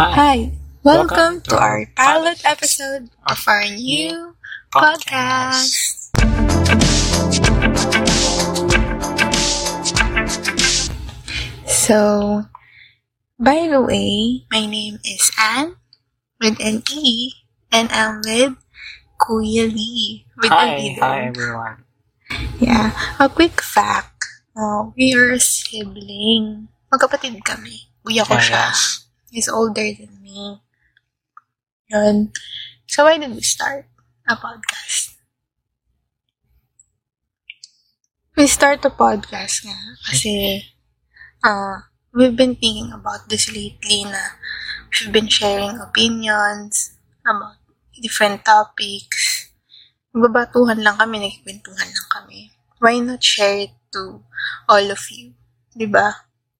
Hi. Hi. Welcome, Welcome to our pilot episode of our new podcast. So, by the way, my name is Anne with an E, and I'm with Kuya Lee with Hi, E. hi everyone. Yeah. A quick fact. Oh, we are a sibling. Magkapatid kami. Kuya ko siya. yes. He's older than me. Yun. So, why did we start a podcast? We start a podcast nga kasi uh, we've been thinking about this lately na we've been sharing opinions about different topics. Nagbabatuhan lang kami, nagkikwentuhan lang kami. Why not share it to all of you? 'Di ba?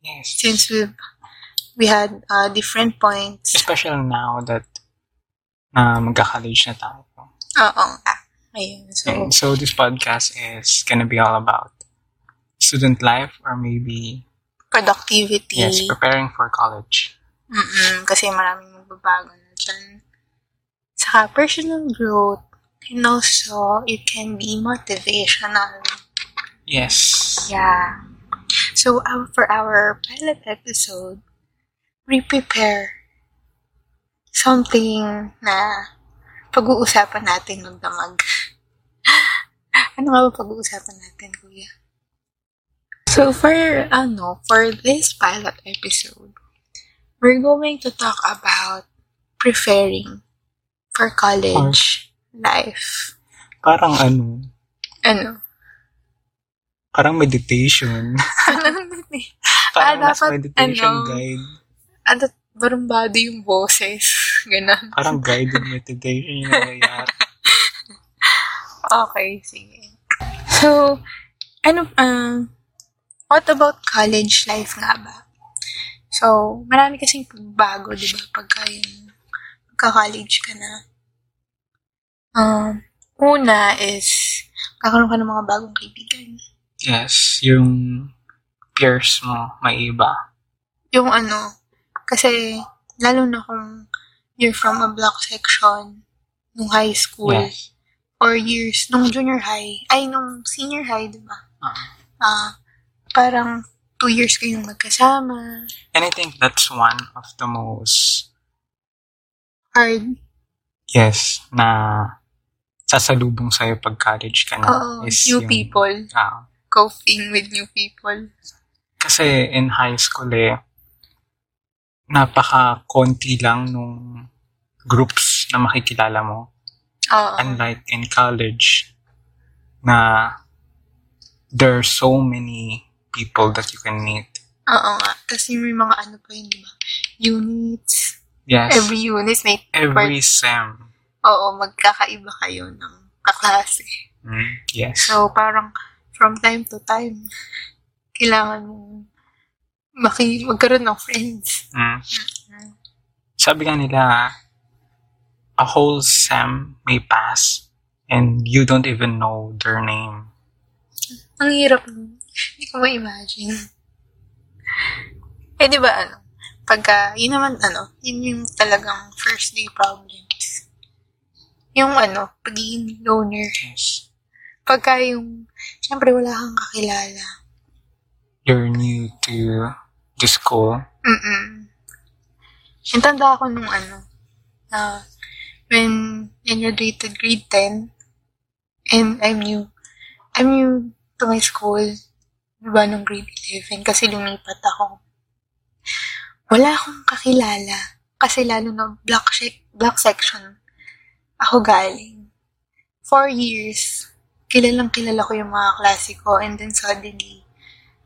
Yes. Since we've we had uh, different points. Especially now that na magka-college na tayo. Oo. Ayun. So, And so this podcast is gonna be all about student life or maybe productivity. yes, preparing for college. Mm-mm, kasi maraming magbabago na dyan. Saka personal growth. And also, it can be motivational. Yes. Yeah. So, uh, for our pilot episode, we prepare something na pag-uusapan natin magdamag. ano nga ba pag-uusapan natin, kuya? So, for, ano, for this pilot episode, we're going to talk about preparing for college life. Parang ano, Ano? parang meditation. parang Ah, dapat, meditation ano, guide. Ano, barumbado yung boses. Ganon. Parang guided meditation yung nangyayari. Okay, sige. So, ano, um, what about college life nga ba? So, marami kasing bago, di ba, pagka yung magka-college ka na. Um, una is, kakaroon ka ng mga bagong kaibigan. Yes, yung peers mo, may iba. Yung ano, kasi, lalo na kung you're from a block section nung high school, Yes. or years, nung junior high, ay, nung senior high, di ba? Ah. Ah, parang two years kayong magkasama. And I think that's one of the most, Hard. yes, na sasalubong sa'yo pag college ka na. Oo, is new yung- people. Ah, Coping with new people. kasi in high school eh, napaka-konti lang nung groups na makikilala mo. Oo. Unlike in college, na there are so many people that you can meet. Oo nga. Kasi may mga ano pa yun, di ba? Units. Yes. Every unit may every sem. Oo, magkakaiba kayo ng kaklase. Mm, yes. So, parang from time to time, kailangan mong maki magkaroon ng friends. Mm. Sabi nga nila, a whole sem may pass and you don't even know their name. Ang hirap nun. Hindi ko ma-imagine. Eh, di ba ano? Pagka, yun naman ano, yun yung talagang first day problems. Yung ano, pagiging loner. Yes. Pagka yung, syempre wala kang kakilala. You're new to the school. Mm-mm. Yung tanda ako nung ano, na when I graduated grade 10, and I'm new, I'm new to my school, diba, nung grade 11, kasi lumipat ako. Wala akong kakilala, kasi lalo na black, sec- black section, ako galing. Four years, kilalang kilala ko yung mga klase ko, and then suddenly,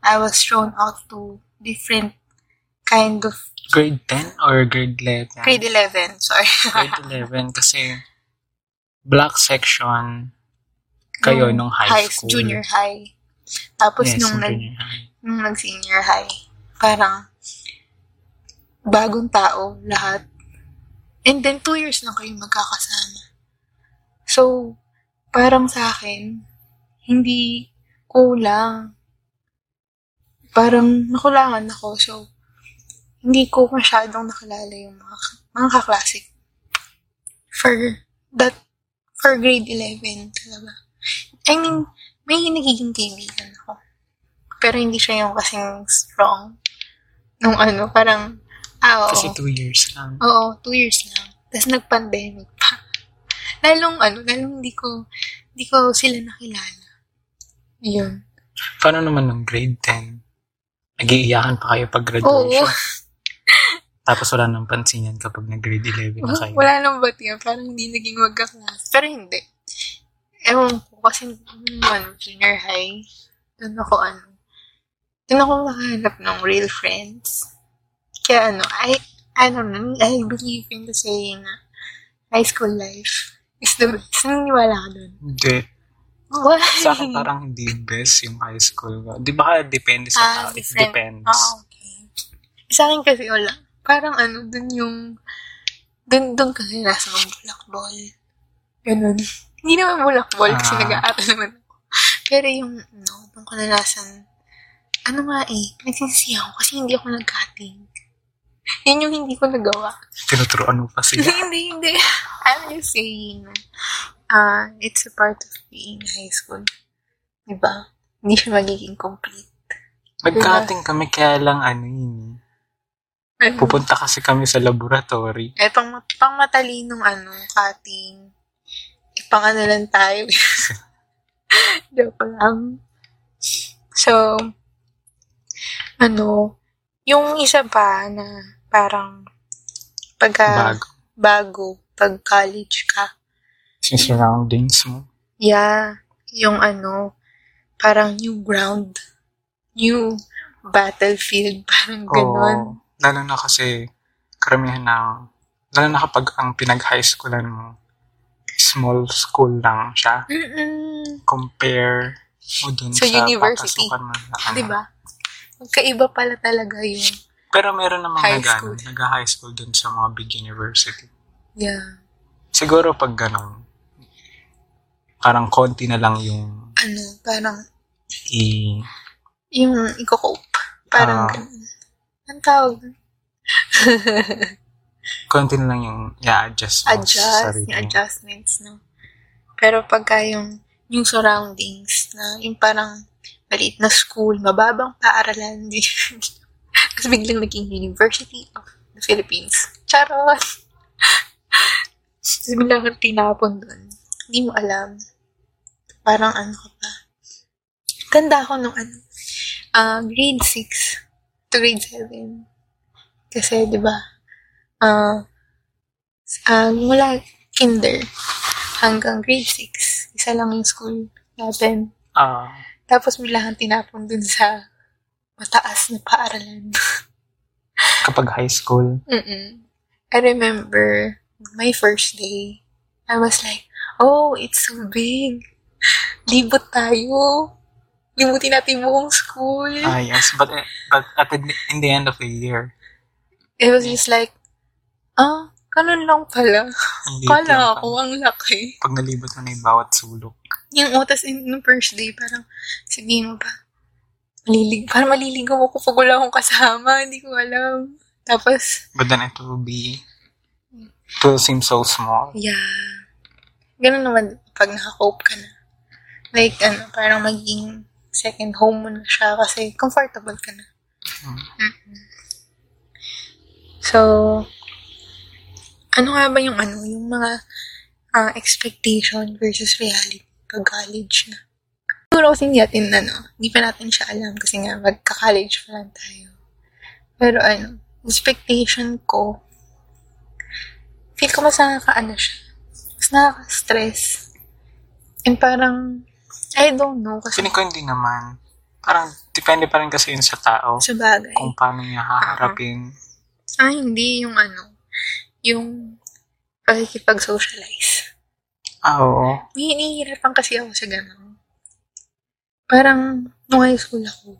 I was thrown out to different kind of Grade 10 or grade 11? grade 11, sorry. Grade 11 kasi black section kayo nung high, school. Junior high. Tapos yes, nung, nung nag, high. nung nag-senior high, parang bagong tao lahat. And then, two years lang kayong magkakasama. So, parang sa akin, hindi kulang. Parang nakulangan ako. So, hindi ko masyadong nakilala yung mga, mga kaklase. For that, for grade 11 talaga. I mean, may nagiging kaibigan ako. Pero hindi siya yung kasing strong. Nung ano, parang, ah, oo. Kasi two years lang. Oo, two years lang. Tapos nag-pandemic pa. Lalong ano, lalong hindi ko, hindi ko sila nakilala. Yun. Paano naman ng grade 10? Nag-iiyakan pa kayo pag graduation. Oo. Tapos wala nang pansinan kapag nag-grade 11 na kayo. Wala nang ba't yan? Parang hindi naging magka-class. Pero hindi. Ewan ko, kasi ano, junior high, doon ako ano, doon ako nakahanap ng real friends. Kaya ano, I, I don't know, I believe in the saying na high school life is the best. Naniniwala ka doon? Hindi. Why? Sa akin parang hindi best yung high school. Di ba depende sa Ah, tao? It depends. Ah, okay. Sa akin kasi wala. Parang ano, dun yung, dun, dun kasi nasa mga bulakbol. Ganun. Hindi naman bulakbol kasi Ah. nag-aaral naman ako. Pero yung, no, dun ko nalasan, ano nga eh, nagsisisiya ako kasi hindi ako nag-cutting. Yun yung hindi ko nagawa. Tinuturoan mo pa sila. hindi, hindi. I'm just saying, uh, it's a part of being high school. Diba? Hindi siya magiging complete. Nag-cutting kami kaya lang ano yun. eh. Ano? Pupunta kasi kami sa laboratory. Eh, pang, pang matalinong ano, cutting. Eh, pang ano lang tayo. Joke lang. So, ano, yung isa pa na parang pagka Bago. bago, pag college ka, surroundings mo. yeah, yung ano, parang new ground, new battlefield, parang ganon. Oo. Lalo na kasi karamihan na lalo na kapag ang pinag-high schoolan mo small school lang siya Mm-mm. compare mo dun Sa sa, university. papasukan mo na ano. Diba? Magkaiba pala talaga yung, Pero meron namang High school. ano, nag-high school dun sa mga big university. yeah, Siguro pag ganun, parang konti na lang yung ano, parang, i... yung i-cope. Parang Ah. ganun. Ang tawag konti na lang yung i-adjust mo sa Adjust, sarili. yung adjustments, no? Pero pagka yung, yung surroundings, na yung parang maliit na school, mababang paaralan, di, tapos biglang naging University of the Philippines. Charot! tapos biglang tinapon doon. Hindi mo alam. Parang ano ka pa. Ganda ako nung ano, ah, grade 6 to grade 7. Kasi, di ba, ah, ah, mula kinder hanggang grade 6, isa lang yung school natin. Ah, Tapos bigla kang tinapon dun sa mataas na paaralan. kapag high school, Mm-mm. I remember my first day, I was like, oh, it's so big. Libot tayo. Libutin natin buong school. ah yes, but, eh, but at the, in the end of the year, It was just like, ah, ganun lang pala. Kala pa- ko, ang laki. pag nalibot mo na yung bawat sulok. Yung utas in nung first day, parang sabihin mo ba, malilig, parang maliligaw ako pag wala akong kasama, hindi ko alam. Tapos, But then it will be, it will seem so small. yeah. Ganun naman pag nakakope ka na. Like, ano, parang maging second home mo na siya kasi comfortable ka na. Mm. So, ano nga ba yung ano, yung mga ah, expectation versus reality pag college na? Siguro kasi hindi natin, ano, hindi pa natin siya alam kasi nga magka-college pa lang tayo. Pero ano, expectation ko, feel ko mas nakaka-ano siya. Mas nakaka-stress. And parang, I don't know kasi Feeling ko hindi naman. Parang, depende pa rin kasi yun sa tao. sa bagay. Kung paano niya haharapin. Ah, hindi yung ano, yung pakikipag-socialize. Ah, oo. May hinihirapan kasi ako sa gano'n. Parang, nung high school ako,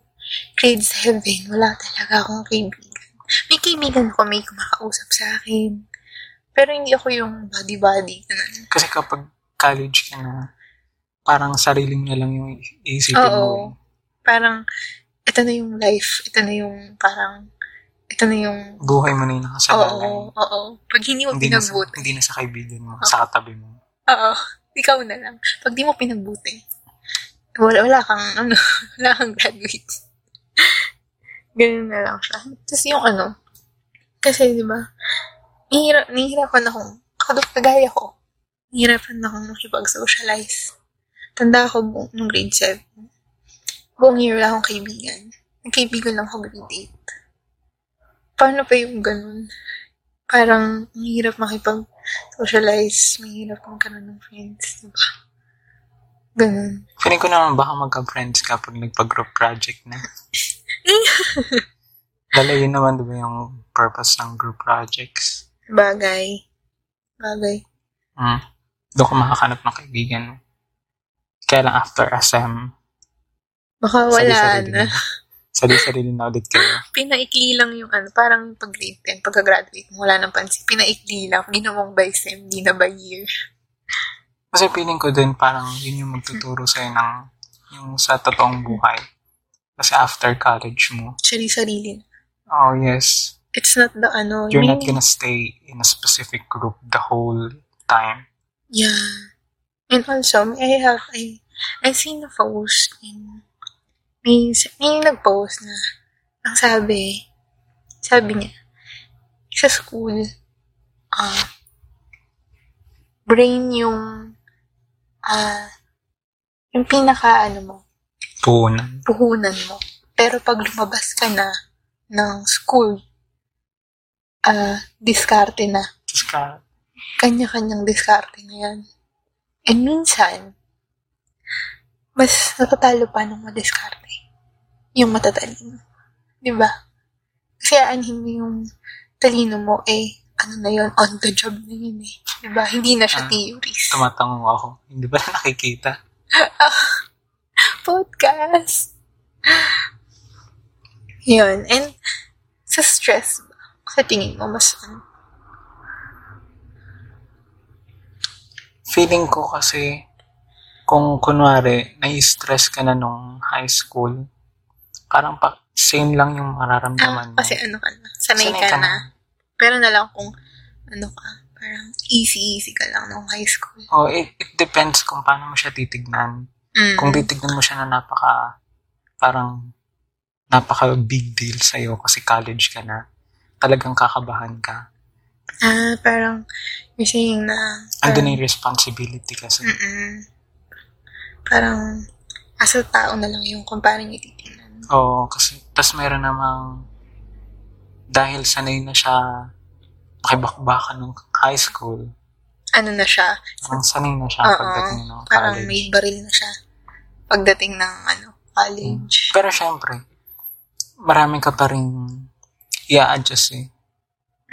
grade 7, wala talaga akong kaibigan. May kaibigan ko, may kumakausap sa akin. Pero hindi ako yung body-body. ganun. Kasi kapag college ka na, parang sariling na lang yung isipin mo. Oo. Parang, ito na yung life. Ito na yung parang ito na yung, Buhay mo na yung oo, nakasalalay. oo, oo. Pag hindi mo hindi, na sa, pinagbuti, hindi na sa kaibigan mo, sa katabi mo. oo, ikaw na lang. Pag di mo pinagbuti, wala, wala kang, ano, wala kang graduate. Ganun na lang siya. Tapos yung ano, kasi di ba, nihirap, nihirapan akong, kagaya ko, nihirapan akong makipag-socialize. Tanda ako bu- nung grade 7. Buong year wala akong kaibigan. Nagkaibigan lang ako grade 8. Paano pa yung ganun? Parang, ang hirap makipag-socialize, mahirap magkaroon ng friends, di ba? Ganun. Feeling ko naman baka magka-friends ka pag nagpa-group project na. Dala yun naman diba yung purpose ng group projects. Bagay. Bagay. Mm. Doon ka makakanap ng kaibigan mo. Kaya lang after SM, Baka wala sali-sarili na. Sali-sarili na ulit kayo. Pinaikli lang yung ano, parang pag grade 10, pagka-graduate mo, wala nang pansin. Pinaikli lang. Ginawang by sem, di na by year. Kasi feeling ko din parang yun yung magtuturo sa'yo ng yung sa totoong buhay. Kasi after college mo, Sarili-sarili. oh yes, It's not the ano, you're not meaning- gonna stay in a specific group the whole time. Yeah. And also, I have, I, I seen a post in, may, may nag-post na, ang sabi, sabi niya, sa school, ah, brain yung, ah, yung pinaka, ano mo, Puhunan. puhunan mo. Pero pag lumabas ka na ng school, ah, diskarte na. Ka, kanya-kanyang diskarte na yan. And minsan, mas natatalo pa ng madiskarte. Yung matatalino. Di ba? Kasi aanhin mo yung talino mo, eh, ano na yun, on the job na yun eh. Di ba? Hindi na siya Ah, theories. tumatango ako. Hindi ba na nakikita? Podcast! yun. And, sa stress ba? Sa tingin mo, mas ano? Feeling ko kasi, kung kunwari, nai-stress ka na nung high school, parang pa, same lang yung Ah, mararamdaman mo. kasi ano ka na. Sanay, ka, na. Pero na lang kung, ano ka, parang easy-easy ka lang nung high school. Oh, it, it depends kung paano mo siya titignan. Mm. Kung titignan mo siya na napaka, parang, napaka big deal sa'yo kasi college ka na, talagang kakabahan ka. Ah, parang, you're saying na, Ando parang, na yung responsibility kasi. mm parang, as a tao na lang yung kung paano niyo titingnan. Oo, kasi, tas meron namang, dahil sanay na siya, makibakbakan ng high school, Ano na siya? parang sanay na siya Oo, pagdating ng parang college. may baril na siya. Pagdating ng, ano, college. Pero syempre, marami ka pa rin i-adjust eh.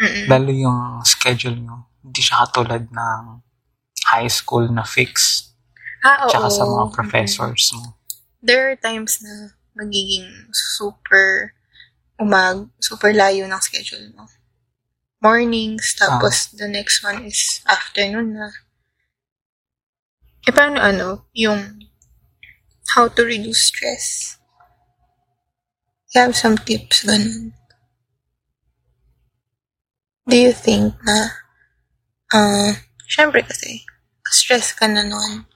Mm-mm. Lalo yung schedule nyo. Hindi siya katulad ng high school na fix. Ah, oo. Tsaka sa mga professors mo. There are times na magiging super umag, super layo ng schedule mo. Mornings, tapos the next one is afternoon na. Eh, paano ano, yung how to reduce stress? You have some tips, ganun. Do you think na, ah, syempre kasi, stress ka na nun,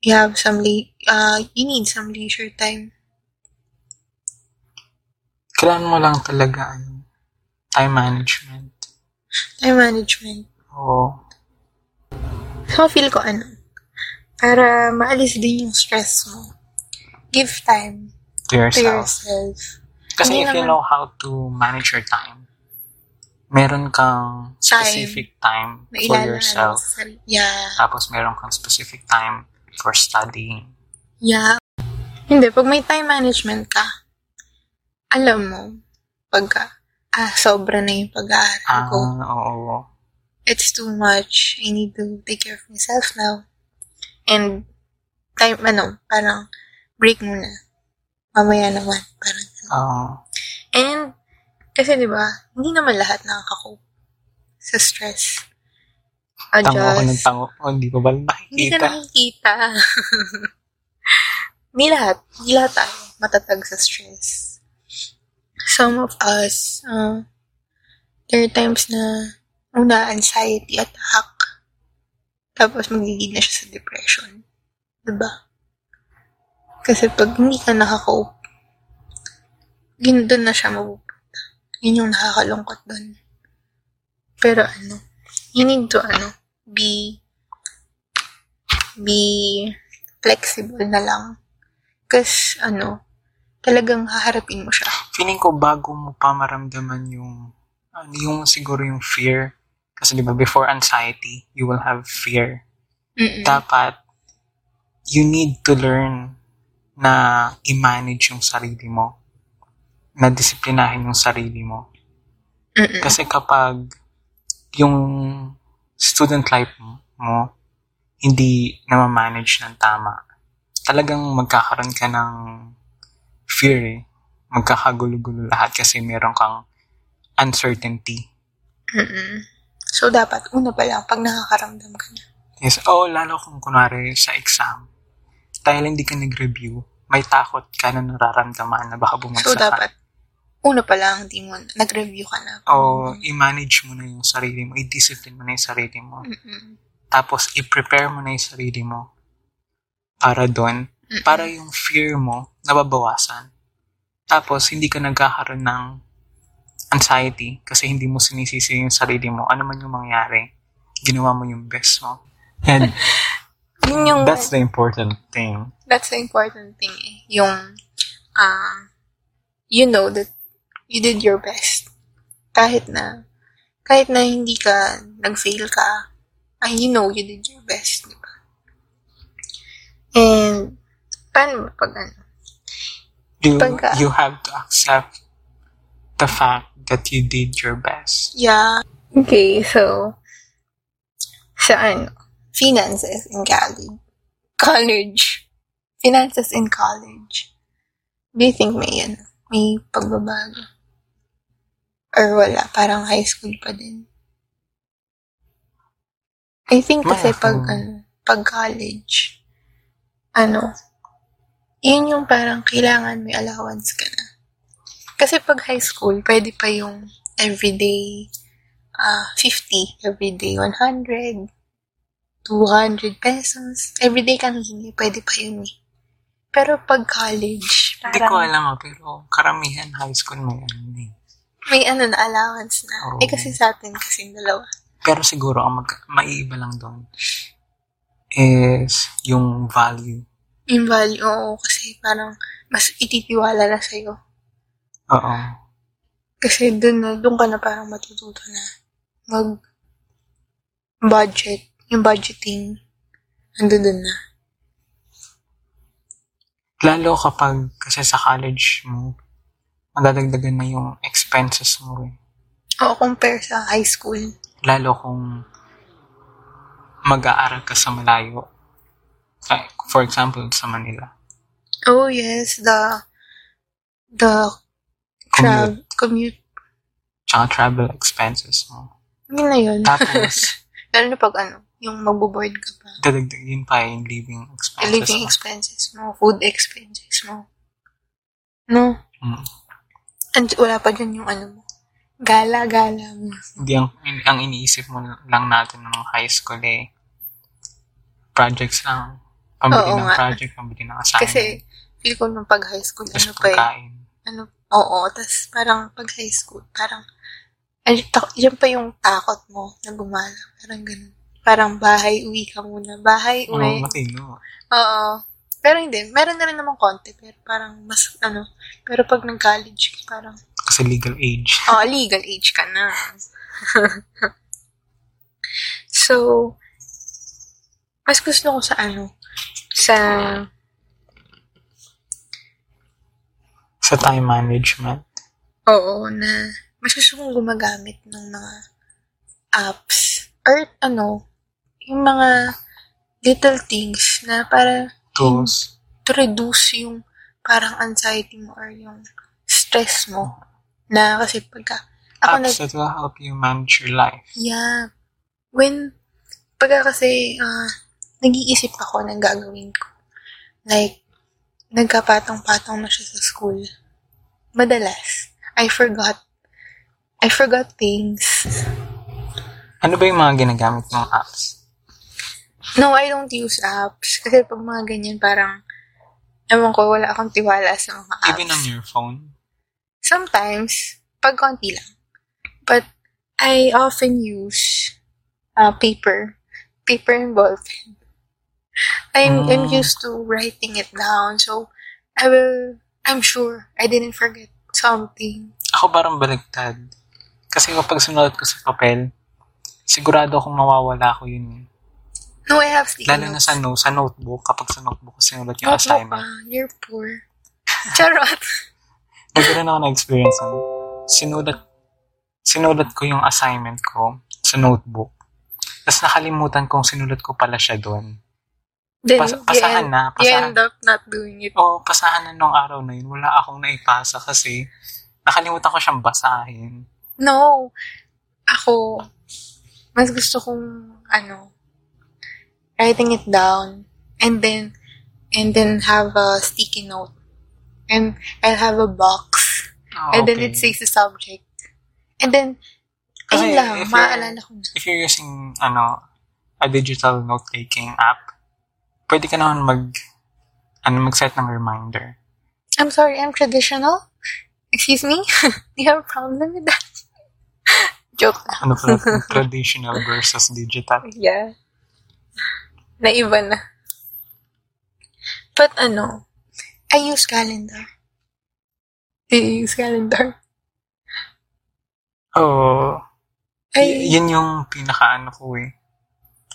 you have some, le- uh, you need some leisure time. Kailangan mo lang talaga ano, time management. Time management. Oo. So, feel ko ano, para maalis din yung stress mo. Give time To to yourself. yourself. Kasi Hindi if you naman- know how to manage your time, meron kang specific time, Na for yourself. Yeah. Tapos meron kang specific time for studying. Yeah. Hindi, pag may time management ka, alam mo, pagka, ah, sobra na yung pag-aaral Ah, ko. oo. It's too much. I need to take care of myself now. And, time, ano, parang, break muna. Mamaya naman. Parang, Oo. And, kasi di ba hindi naman lahat nakaka-cope sa stress. tango ako ng Adjust. tango. Oh, hindi ko ba Hindi ka nakikita? nakikita. hindi lahat. Hindi lahat tayo matatag sa stress. some of us, uh, there are times na una, anxiety attack. Tapos magiging na siya sa depression. Diba? Kasi pag hindi ka nakaka-cope, yun doon na siya mapupunta. Yun yung nakakalungkot doon. Pero ano, you need to ano, be be flexible na lang. Kasi ano, talagang haharapin mo siya. Feeling ko bago mo pa maramdaman yung, ano, yung siguro yung fear. Kasi di ba, before anxiety, you will have fear. Mm-mm. Dapat, you need to learn na i-manage yung sarili mo. Na disiplinahin yung sarili mo. Mm-mm. Kasi kapag yung student life mo, hindi na manage ng tama, talagang magkakaroon ka ng fear eh. Magkakagulo-gulo lahat kasi meron kang uncertainty. Mm-mm. So, dapat, una pa lang, pag nakakaramdam ka na. Yes, oh, lalo kung kunwari sa exam, dahil hindi ka nag-review, may takot ka na nararamdaman na baka bumagsak So, dapat, una pa lang, hindi mo, nag-review ka na. O, i-manage mo na yung sarili mo, i-discipline mo na yung sarili mo. Mm-mm. Tapos, i-prepare mo na yung sarili mo para doon, Mm-mm. para yung fear mo nababawasan. Tapos, hindi ka nagkakaroon ng anxiety kasi hindi mo sinisisi yung sarili mo. Ano man yung mangyari, ginawa mo yung best mo. And Yun yung, that's the important thing. that's the important thing eh. Yung, ah, you know that you did your best. Kahit na, kahit na hindi ka, nag-fail ka, ay, you know you did your best, di ba? And, paano ba pag ano? You, Pagka- you have to accept the fact that you did your best. Yeah. Okay, so, sa ano, finances in college. College. Finances in college. Do you think may ano, may pagbabago? Or wala, parang high school pa din? I think kasi pag, ano, pag college, ano, yun yung parang kailangan may allowance ka na. Kasi pag high school, pwede pa yung everyday ah 50, everyday 100, 200 pesos. Everyday ka hihingi, pwede pa yun eh. Pero pag college, Hindi ko parang alam ah, pero karamihan high school may ano eh. May ano na allowance na. Oo. Eh kasi sa atin, kasi dalawa. Pero siguro, ang mag- maiiba lang doon is yung value. Yung value, oo, kasi parang mas ititiwala na sa'yo. Oo. Kasi dun, na, dun ka na parang matututo na mag budget, yung budgeting, ando dun na. Lalo kapag kasi sa college mo, madadagdagan na yung expenses mo eh. Oo, compare sa high school. Lalo kung mag-aaral ka sa malayo. Like, for example, sa Manila. Oh, yes, the, the tra- commute. Tsaka travel expenses mo. Yun na yun. Tapos, Lalo na pag ano, yung magbo-board ka pa. dadagdagin pa yung living expenses Living mo. expenses mo, food expenses mo. No? Mm. And wala pa dyan yung ano mo. Gala-gala mo. Hindi ang, ang iniisip mo lang natin ng high school eh, projects lang. Pambili Oo ng nga. project, pambili ng assignment. Kasi, feel ko nung pag high school, Tapos ano pa eh. Ano, oo, tas parang pag high school, parang, ay, tak- yan pa yung takot mo na gumala. Parang ganun. Parang bahay, uwi ka muna. Bahay, Oo, uwi. matino. Oo. Pero hindi. Meron na rin naman konti. Pero parang mas, ano, pero pag nag-college, parang, Kasi legal age. oh, legal age ka na. so, mas gusto ko sa ano, sa, Sa time management. oo, na, mas gusto kong gumagamit ng mga apps. Or, ano, yung mga little things na para Tools. to reduce yung parang anxiety mo or yung stress mo. Na kasi pagka, ako nag, Apps that will help you manage your life. yeah, when, pagka kasi, ah, nag-iisip ako ng gagawin ko. Like, nagkapatong-patong na siya sa school. Madalas. I forgot. I forgot things. Ano ba yung mga ginagamit mong apps? No, I don't use apps. Kasi pag mga ganyan, parang, ewan ko, wala akong tiwala sa mga apps. Even on your phone? Sometimes, pag konti lang. But, I often use uh, paper. Paper and ballpen. I'm, I'm Mm. used to writing it down. So, I will, I'm sure I didn't forget something. Ako parang baliktad. Kasi kapag sinulat ko sa papel, sigurado akong mawawala ko yun. No, I have sticky Lalo na notes. sa, no, sa notebook, kapag sa notebook ko sinulat yung Notebook assignment. ka. You're poor. Charot. Nagkaroon ako ng experience sinulat, sinulat ko yung assignment ko sa notebook. Tapos nakalimutan kong sinulat ko pala siya doon. Then, Pas- you pasahan end- na, You pasahan. end up not doing it. Oo, pasahan na nung araw na yun. Wala akong naipasa kasi nakalimutan ko siyang basahin. No. Ako, mas gusto kong, ano, writing it down and then, and then have a sticky note. And I'll have a box. Oh, and then it says the subject. And then, Kasi ayun lang, if you're- maaalala ko na. If you're using, ano, a digital note-taking app, pwede ka naman mag, ano, mag-set ng reminder. I'm sorry, I'm traditional? Excuse me? Do you have a problem with that? Joke lang. Ano pala, traditional versus digital. Yeah. Naiba na. But ano, I use calendar. Do you use calendar? Oo. I, Y- yun yung pinaka-ano ko eh.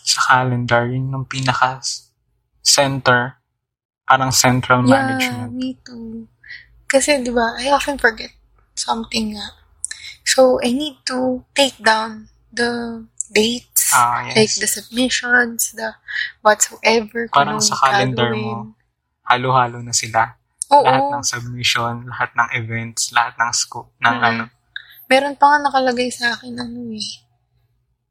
Sa calendar, yun yung pinaka-center. Parang central yeah, management. me too. Kasi, di ba, I often forget something nga. So, I need to take down the dates, Ah, like yes. the submissions, the whatsoever. Parang sa calendar gagawin. mo, halo-halo na sila. Oo. Lahat ng submission, lahat ng events, lahat ng scope, ng Mhm. ano. Meron pa nga nakalagay sa akin, ano eh.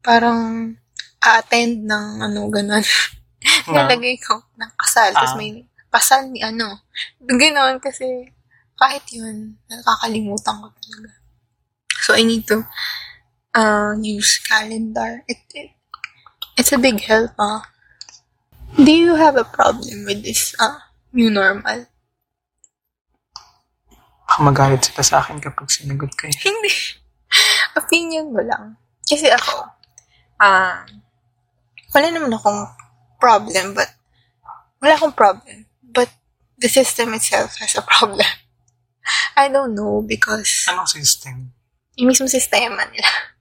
Parang, a-attend ng ano, ganun. Na, Nalagay ko ng kasal. Tapos Ah. may pasal ni ano. Ganon kasi kahit yun, nakakalimutan ko talaga. So, I need to uh, use calendar. It, it, it's a big help, ah. Do you have a problem with this uh, new normal? magalit sila sa akin kapag sinagot ko eh. Hindi. Opinion mo lang. Kasi ako, ah, wala naman akong problem, but, wala akong problem, but the system itself has a problem. I don't know because Anong system? yung mismo sistema nila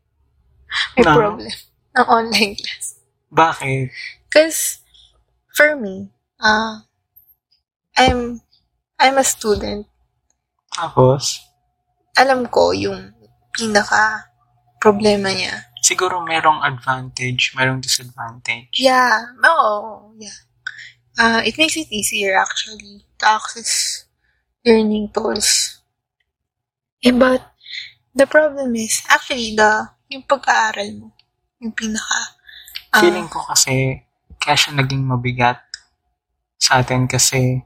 may Na? problem ng online class. Bakit? Because, for me, uh, I'm, I'm a student Tapos, alam ko yung pinaka problema niya. siguro merong advantage, merong disadvantage. Yeah. Oo. Yeah. Uh, it makes it easier actually to access learning tools. Eh, but the problem is actually the yung pag-aaral mo. Yung pinaka ah, Feeling ko kasi, kaya siya naging mabigat sa atin kasi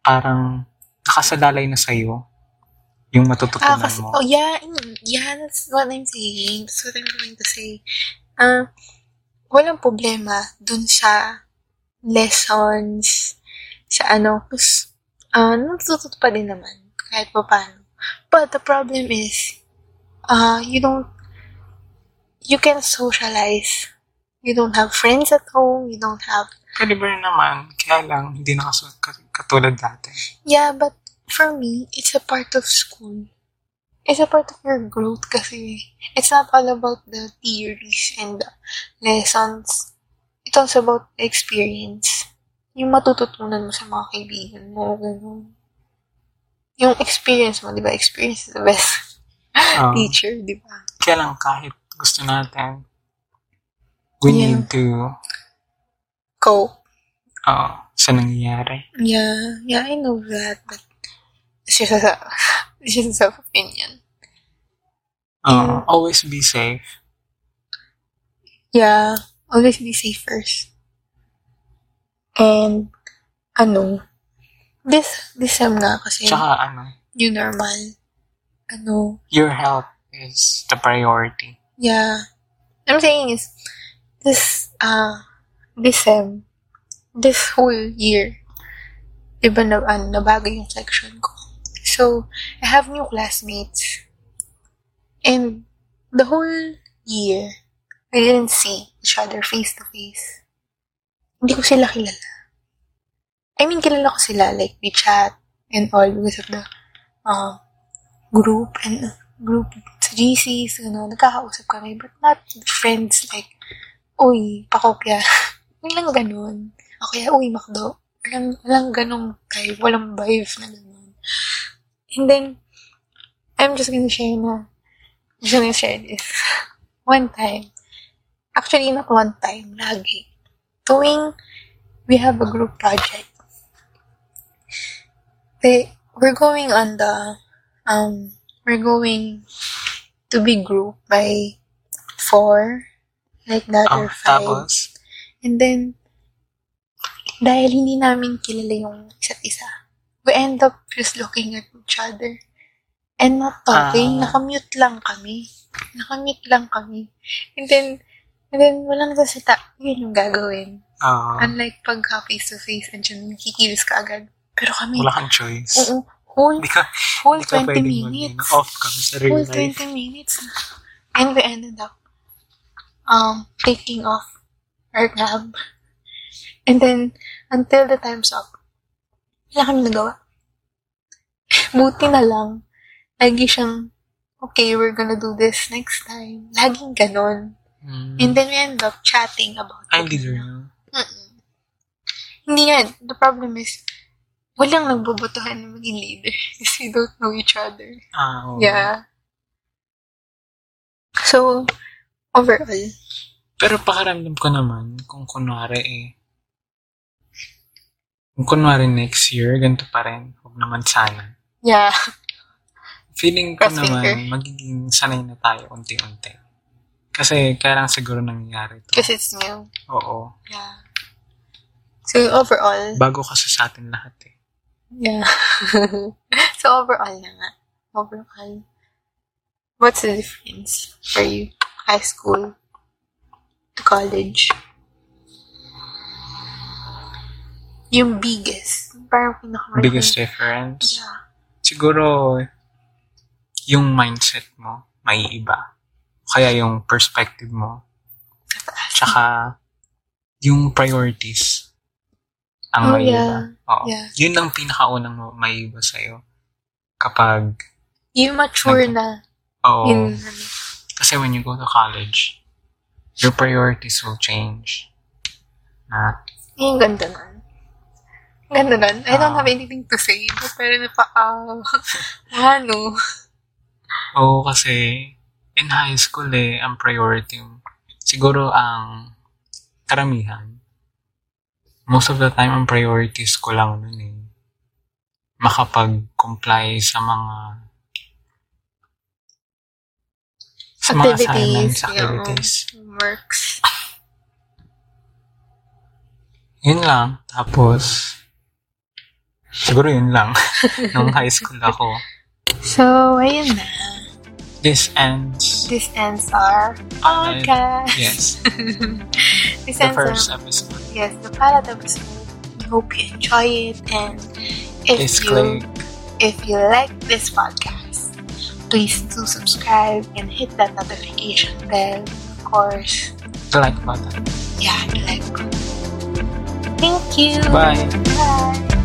parang nakasalalay na sa'yo yung Ah, matututunan kasi, mo. oh yeah, yeah, that's what I'm saying. That's what I'm trying to say. Ah, walang problema dun sa lessons, sa ano, kus, ah, natututo pa din naman, kahit pa paano. But the problem is, ah, you don't, you can socialize. You don't have friends at home, you don't have Pwede ba rin naman? Kaya lang, hindi nakasunod kat- katulad dati. Yeah, but for me, it's a part of school. It's a part of your growth kasi it's not all about the theories and the lessons. It's also about the experience. Yung matututunan mo sa mga kaibigan mo, ganun. Yung experience mo, di ba? Experience is the best Um, teacher, di ba? kaya lang kahit gusto natin, we Yeah. need to, Cope. uh, sa nangyayari. Yeah, yeah, I know that, but it's just a, it's just a self-opinion. Uh, Always be safe. Yeah, always be safe first. And, ano, this, this sem nga kasi, Tsaka ano, new normal. ano, Your health is the priority. Yeah. I'm saying is, this, uh, this sem, this whole year, diba na, ano, nabago yung section ko. So, I have new classmates. And the whole year, we didn't see each other face to face. Hindi ko sila kilala. I mean, kilala ko sila. Like, we chat and all because of the uh, group and uh, group sa GCs, ano, nagkakausap kami. But not friends like, uy, pakopya. Walang ganun. O kaya, uy, makdo. Walang, walang ganung vibe. Walang vibe na ganun. And then, I'm just gonna share na, just gonna share this. One time, actually not one time, lagi. Tuwing we have a group project, they, we're going on the, um, we're going to be grouped by four, like that, Oh, or five. tapos, And then, dahil hindi namin kilala yung isa't isa, we end up just looking at each other and not talking. Ah. Nakamute lang kami. Nakamute lang kami. And then, and then, walang sasita. Yun yung gagawin. uh, Unlike pagka face-to-face, and dyan, kikilos ka agad. Pero kami, wala kang choice. oo, whole, ka, whole hindi ka 20 pwedeng minutes. mag- off ka sa real Whole life. 20 minutes. And we ended up um taking off our cab. And then, until the time's up, wala kami nagawa. Buti na lang, lagi siyang, okay, we're gonna do this next time. Laging ganon. Mm. And then we end up chatting about I'm it. leader. Mm-mm. Hindi yan. The problem is, walang nagbubutuhan na maging leader because we don't know each other. Ah, oo. Yeah. So, overall, Pero pakaramdam ko naman, kung kunwari eh, kung kunwari next year, ganito pa rin, huwag naman sana. yeah. Feeling ko Cross naman, finger. magiging sanay na tayo unti-unti. Kasi kaya lang siguro nangyayari to. Because it's new. Oo. Yeah. So, overall, Bago kasi sa atin lahat eh. Yeah. so, overall na nga. Overall. What's the difference for you? High school to college? Yung biggest. Parang pinaka Biggest difference? Yeah. Siguro, yung mindset mo, may iba. Kaya yung perspective mo. Tsaka, yung priorities ang Oh, may yeah. Oo. Yeah. Yun ang pinakaunang mo- may iba sa'yo. Kapag, You mature na oo. in, Kasi when you go to college, your priorities will change. Na, yung ganda nun. Ganda nun. I don't Ah. have anything to say. Pero napaka, ano. oo kasi, in high school eh, ang priority, siguro ang karamihan, most of the time, ang priorities ko lang nun eh, makapag-comply sa mga sa mga assignments, activities. yung works. Yun lang. Tapos, siguro yun lang. Nung high school ako. So, ayun na. This ends This ends our podcast. Yes. this the first our, episode. yes, the pilot episode. We hope you enjoy it and if Please you click if you like this podcast, please do subscribe and hit that notification bell. Of course, the like button. yeah, the like button. Thank you. Bye. Bye.